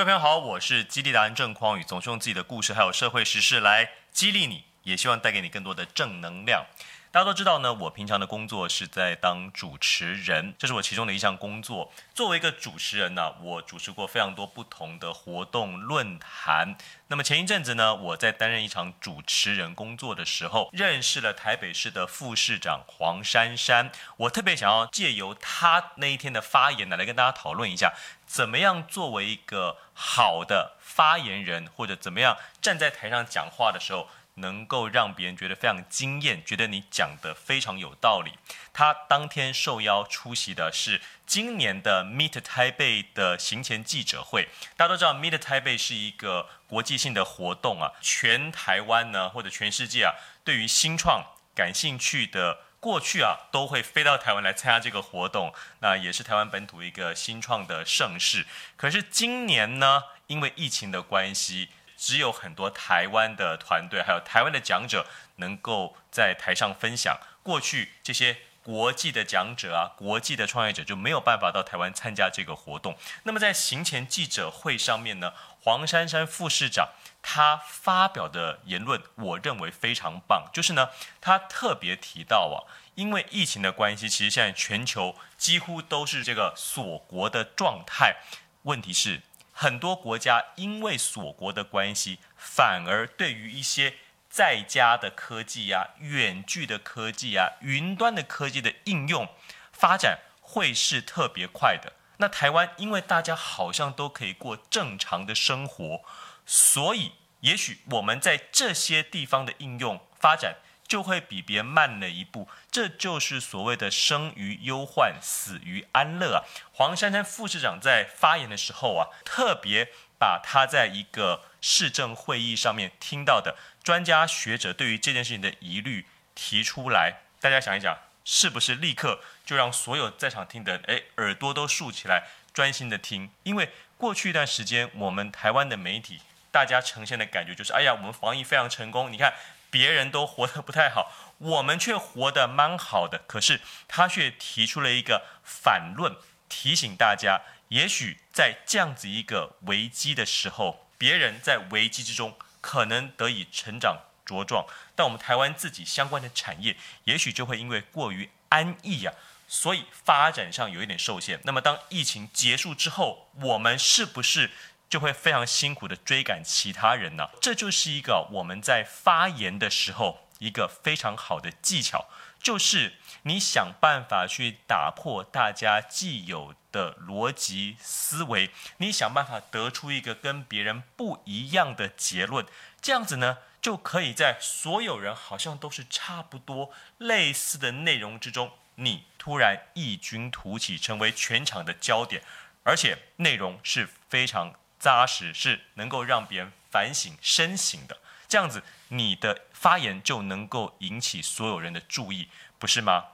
各位朋友好，我是激励达人郑匡宇，总是用自己的故事还有社会时事来激励你，也希望带给你更多的正能量。大家都知道呢，我平常的工作是在当主持人，这是我其中的一项工作。作为一个主持人呢，我主持过非常多不同的活动论坛。那么前一阵子呢，我在担任一场主持人工作的时候，认识了台北市的副市长黄珊珊。我特别想要借由他那一天的发言呢，来跟大家讨论一下，怎么样作为一个好的发言人，或者怎么样站在台上讲话的时候。能够让别人觉得非常惊艳，觉得你讲得非常有道理。他当天受邀出席的是今年的 Meet Taipei 的行前记者会。大家都知道 Meet Taipei 是一个国际性的活动啊，全台湾呢或者全世界啊，对于新创感兴趣的过去啊，都会飞到台湾来参加这个活动。那也是台湾本土一个新创的盛事。可是今年呢，因为疫情的关系。只有很多台湾的团队，还有台湾的讲者，能够在台上分享。过去这些国际的讲者啊，国际的创业者就没有办法到台湾参加这个活动。那么在行前记者会上面呢，黄珊珊副市长他发表的言论，我认为非常棒。就是呢，他特别提到啊，因为疫情的关系，其实现在全球几乎都是这个锁国的状态。问题是。很多国家因为锁国的关系，反而对于一些在家的科技呀、远距的科技呀、云端的科技的应用发展会是特别快的。那台湾因为大家好像都可以过正常的生活，所以也许我们在这些地方的应用发展。就会比别人慢了一步，这就是所谓的生于忧患，死于安乐啊。黄珊珊副市长在发言的时候啊，特别把他在一个市政会议上面听到的专家学者对于这件事情的疑虑提出来。大家想一想，是不是立刻就让所有在场听的人，哎，耳朵都竖起来，专心的听？因为过去一段时间，我们台湾的媒体大家呈现的感觉就是，哎呀，我们防疫非常成功，你看。别人都活得不太好，我们却活得蛮好的。可是他却提出了一个反论，提醒大家：也许在这样子一个危机的时候，别人在危机之中可能得以成长茁壮，但我们台湾自己相关的产业，也许就会因为过于安逸啊，所以发展上有一点受限。那么当疫情结束之后，我们是不是？就会非常辛苦地追赶其他人呢，这就是一个我们在发言的时候一个非常好的技巧，就是你想办法去打破大家既有的逻辑思维，你想办法得出一个跟别人不一样的结论，这样子呢，就可以在所有人好像都是差不多类似的内容之中，你突然异军突起，成为全场的焦点，而且内容是非常。扎实是能够让别人反省深省的，这样子你的发言就能够引起所有人的注意，不是吗？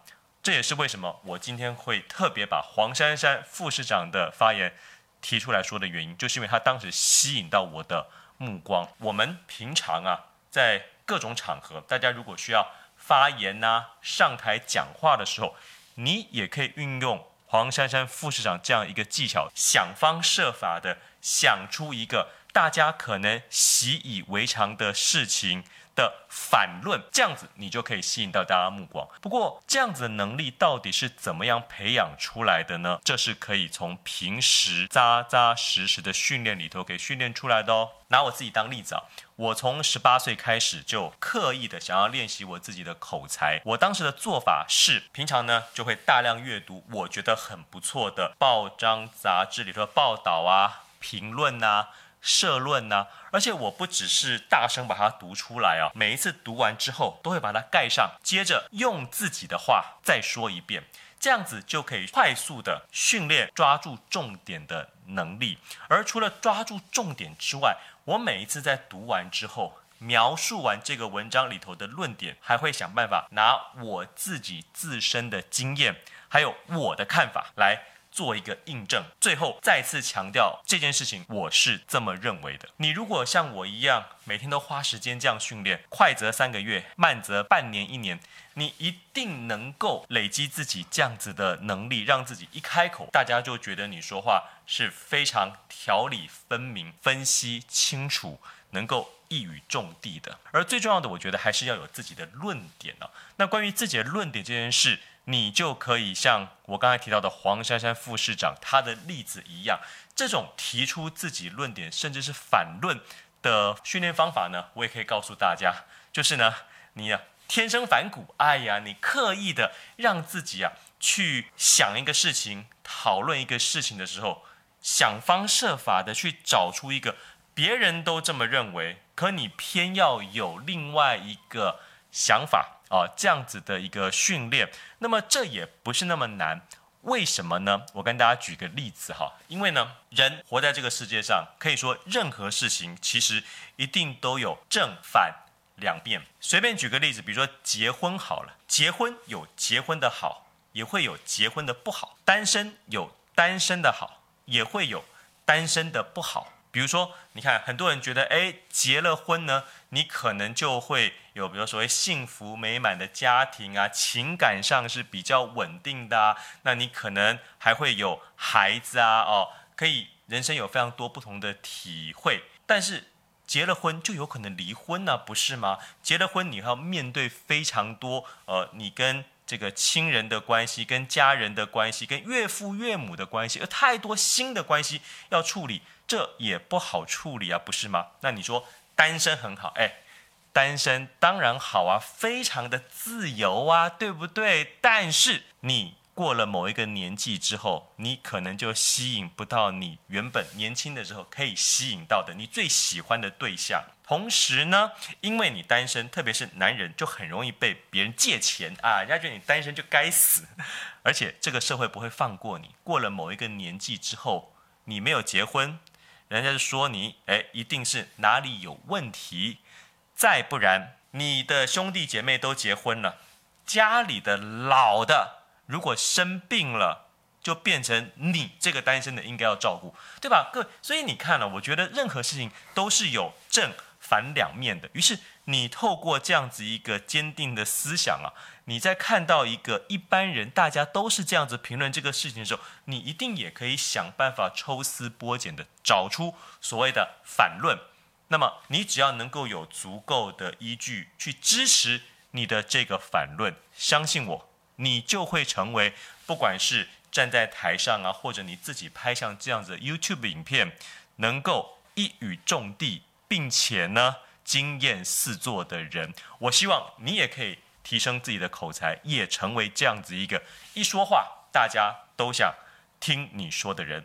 这也是为什么我今天会特别把黄珊珊副市长的发言提出来说的原因，就是因为他当时吸引到我的目光。我们平常啊，在各种场合，大家如果需要发言呐、上台讲话的时候，你也可以运用黄珊珊副市长这样一个技巧，想方设法的。想出一个大家可能习以为常的事情的反论，这样子你就可以吸引到大家目光。不过，这样子的能力到底是怎么样培养出来的呢？这是可以从平时扎扎实实的训练里头给训练出来的哦。拿我自己当例子啊，我从十八岁开始就刻意的想要练习我自己的口才。我当时的做法是，平常呢就会大量阅读我觉得很不错的报章杂志里头的报道啊。评论呐、社论呐、而且我不只是大声把它读出来啊，每一次读完之后都会把它盖上，接着用自己的话再说一遍，这样子就可以快速的训练抓住重点的能力。而除了抓住重点之外，我每一次在读完之后，描述完这个文章里头的论点，还会想办法拿我自己自身的经验，还有我的看法来。做一个印证，最后再次强调这件事情，我是这么认为的。你如果像我一样，每天都花时间这样训练，快则三个月，慢则半年、一年，你一定能够累积自己这样子的能力，让自己一开口，大家就觉得你说话是非常条理分明、分析清楚，能够一语中的的。而最重要的，我觉得还是要有自己的论点呢、啊。那关于自己的论点这件事，你就可以像我刚才提到的黄珊珊副市长他的例子一样，这种提出自己论点甚至是反论的训练方法呢，我也可以告诉大家，就是呢，你呀、啊、天生反骨，哎呀，你刻意的让自己啊去想一个事情，讨论一个事情的时候，想方设法的去找出一个别人都这么认为，可你偏要有另外一个想法。哦，这样子的一个训练，那么这也不是那么难，为什么呢？我跟大家举个例子哈，因为呢，人活在这个世界上，可以说任何事情其实一定都有正反两面。随便举个例子，比如说结婚好了，结婚有结婚的好，也会有结婚的不好；单身有单身的好，也会有单身的不好。比如说，你看很多人觉得，哎，结了婚呢，你可能就会有，比如所谓幸福美满的家庭啊，情感上是比较稳定的啊，那你可能还会有孩子啊，哦，可以人生有非常多不同的体会。但是结了婚就有可能离婚呢，不是吗？结了婚你要面对非常多，呃，你跟这个亲人的关系、跟家人的关系、跟岳父岳母的关系，有太多新的关系要处理。这也不好处理啊，不是吗？那你说单身很好，哎，单身当然好啊，非常的自由啊，对不对？但是你过了某一个年纪之后，你可能就吸引不到你原本年轻的时候可以吸引到的你最喜欢的对象。同时呢，因为你单身，特别是男人，就很容易被别人借钱啊，人家觉得你单身就该死，而且这个社会不会放过你。过了某一个年纪之后，你没有结婚。人家就说你，哎，一定是哪里有问题，再不然你的兄弟姐妹都结婚了，家里的老的如果生病了，就变成你这个单身的应该要照顾，对吧？各位，所以你看了，我觉得任何事情都是有正反两面的。于是你透过这样子一个坚定的思想啊。你在看到一个一般人，大家都是这样子评论这个事情的时候，你一定也可以想办法抽丝剥茧的找出所谓的反论。那么你只要能够有足够的依据去支持你的这个反论，相信我，你就会成为不管是站在台上啊，或者你自己拍像这样子的 YouTube 影片，能够一语中的，并且呢惊艳四座的人。我希望你也可以。提升自己的口才，也成为这样子一个一说话大家都想听你说的人。